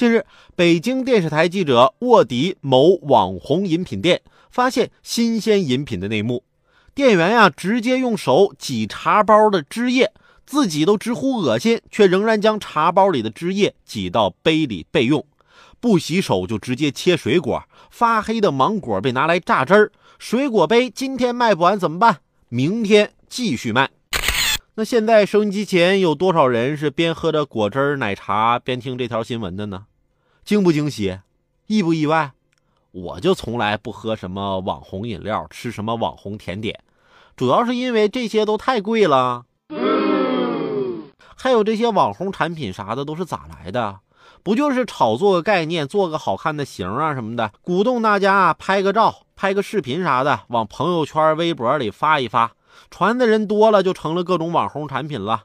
近日，北京电视台记者卧底某网红饮品店，发现新鲜饮品的内幕。店员呀，直接用手挤茶包的汁液，自己都直呼恶心，却仍然将茶包里的汁液挤到杯里备用。不洗手就直接切水果，发黑的芒果被拿来榨汁儿。水果杯今天卖不完怎么办？明天继续卖。那现在收音机前有多少人是边喝着果汁奶茶边听这条新闻的呢？惊不惊喜？意不意外？我就从来不喝什么网红饮料，吃什么网红甜点，主要是因为这些都太贵了。还有这些网红产品啥的都是咋来的？不就是炒作个概念，做个好看的型啊什么的，鼓动大家拍个照、拍个视频啥的，往朋友圈、微博里发一发，传的人多了就成了各种网红产品了。